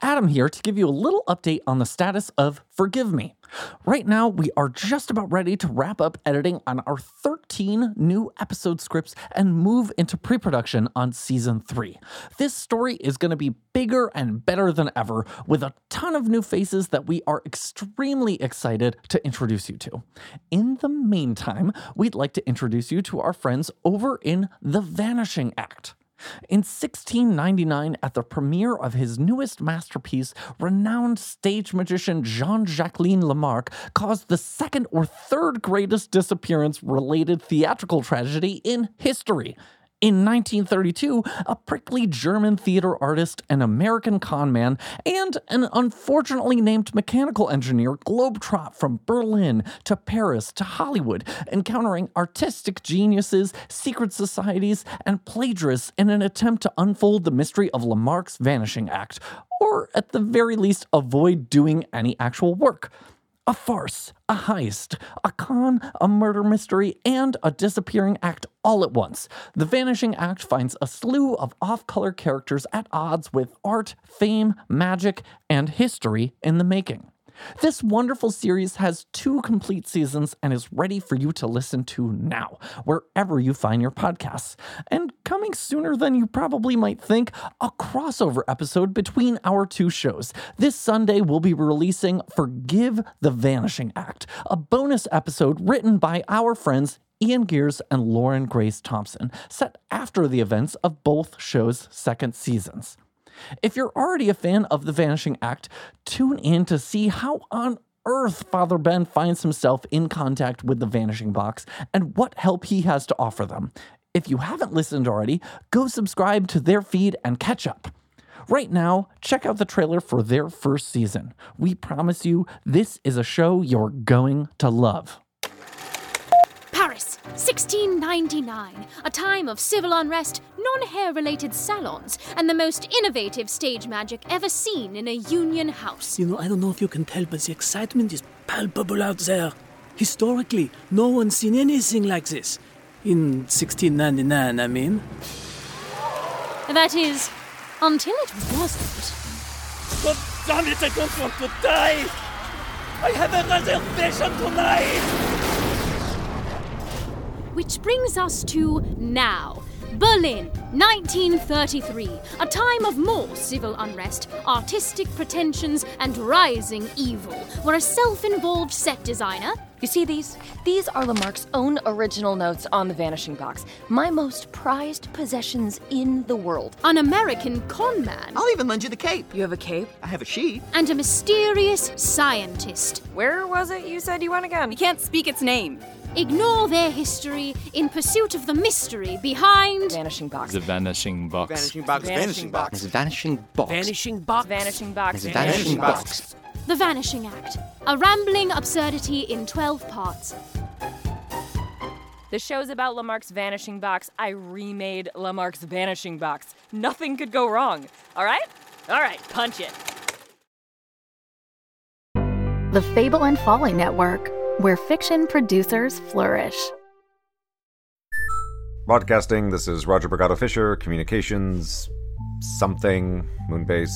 Adam here to give you a little update on the status of Forgive Me. Right now, we are just about ready to wrap up editing on our 13 new episode scripts and move into pre production on season 3. This story is going to be bigger and better than ever, with a ton of new faces that we are extremely excited to introduce you to. In the meantime, we'd like to introduce you to our friends over in The Vanishing Act. In 1699, at the premiere of his newest masterpiece, renowned stage magician Jean Jacqueline Lamarck caused the second or third greatest disappearance related theatrical tragedy in history. In 1932, a prickly German theater artist, an American conman, and an unfortunately named mechanical engineer globetrot from Berlin to Paris to Hollywood, encountering artistic geniuses, secret societies, and plagiarists in an attempt to unfold the mystery of Lamarck's Vanishing Act, or at the very least, avoid doing any actual work a farce, a heist, a con, a murder mystery, and a disappearing act all at once. The Vanishing Act finds a slew of off color characters at odds with art, fame, magic, and history in the making. This wonderful series has two complete seasons and is ready for you to listen to now, wherever you find your podcasts. And coming sooner than you probably might think, a crossover episode between our two shows. This Sunday, we'll be releasing Forgive the Vanishing Act, a bonus episode written by our friends Ian Gears and Lauren Grace Thompson, set after the events of both shows' second seasons. If you're already a fan of The Vanishing Act, tune in to see how on earth Father Ben finds himself in contact with the Vanishing Box and what help he has to offer them. If you haven't listened already, go subscribe to their feed and catch up. Right now, check out the trailer for their first season. We promise you, this is a show you're going to love. Paris, 1699, a time of civil unrest, non hair related salons, and the most innovative stage magic ever seen in a union house. You know, I don't know if you can tell, but the excitement is palpable out there. Historically, no one's seen anything like this. In 1699, I mean. That is, until it wasn't. God damn it, I don't want to die! I have a reservation tonight! Which brings us to now. Berlin, 1933, a time of more civil unrest, artistic pretensions, and rising evil, where a self involved set designer. You see these? These are Lamarck's own original notes on the Vanishing Box, my most prized possessions in the world. An American conman. I'll even lend you the cape. You have a cape? I have a sheet. And a mysterious scientist. Where was it you said you went again? You can't speak its name. Ignore their history in pursuit of the mystery behind. Vanishing Box. The Vanishing Box. Vanishing box. Vanishing box. The vanishing box. Vanishing box. Vanishing Box. The vanishing box. The Vanishing Act. A rambling absurdity in 12 parts. The show's about Lamarck's Vanishing Box. I remade Lamarck's Vanishing Box. Nothing could go wrong. All right? All right, punch it. The Fable and Folly Network, where fiction producers flourish. Broadcasting, this is Roger Bragado Fisher, Communications, something, Moonbase,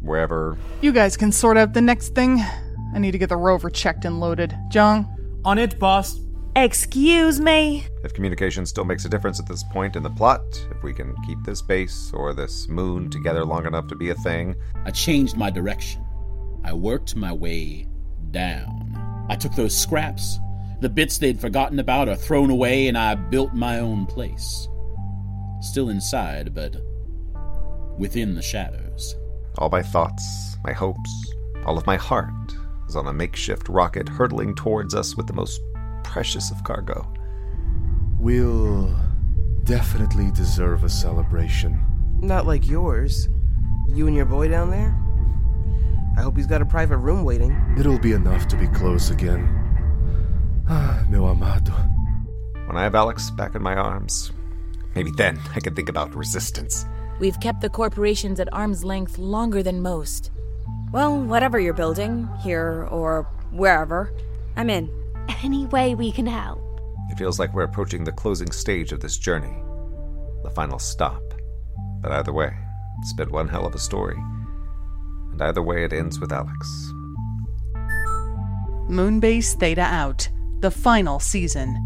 wherever. You guys can sort out the next thing. I need to get the rover checked and loaded. Jung? On it, boss. Excuse me? If communication still makes a difference at this point in the plot, if we can keep this base or this moon together long enough to be a thing, I changed my direction. I worked my way down. I took those scraps, The bits they'd forgotten about are thrown away, and I built my own place. Still inside, but within the shadows. All my thoughts, my hopes, all of my heart is on a makeshift rocket hurtling towards us with the most precious of cargo. We'll definitely deserve a celebration. Not like yours. You and your boy down there? I hope he's got a private room waiting. It'll be enough to be close again. Ah, meu amado. When I have Alex back in my arms, maybe then I can think about resistance. We've kept the corporations at arm's length longer than most. Well, whatever you're building, here or wherever, I'm in. Any way we can help. It feels like we're approaching the closing stage of this journey, the final stop. But either way, it's been one hell of a story. And either way, it ends with Alex. Moonbase Theta Out, the final season.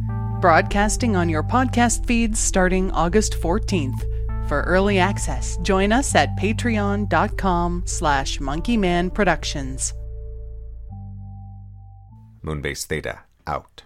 Broadcasting on your podcast feeds starting August 14th. For early access, join us at patreon.com slash monkeymanproductions. Moonbase Theta out.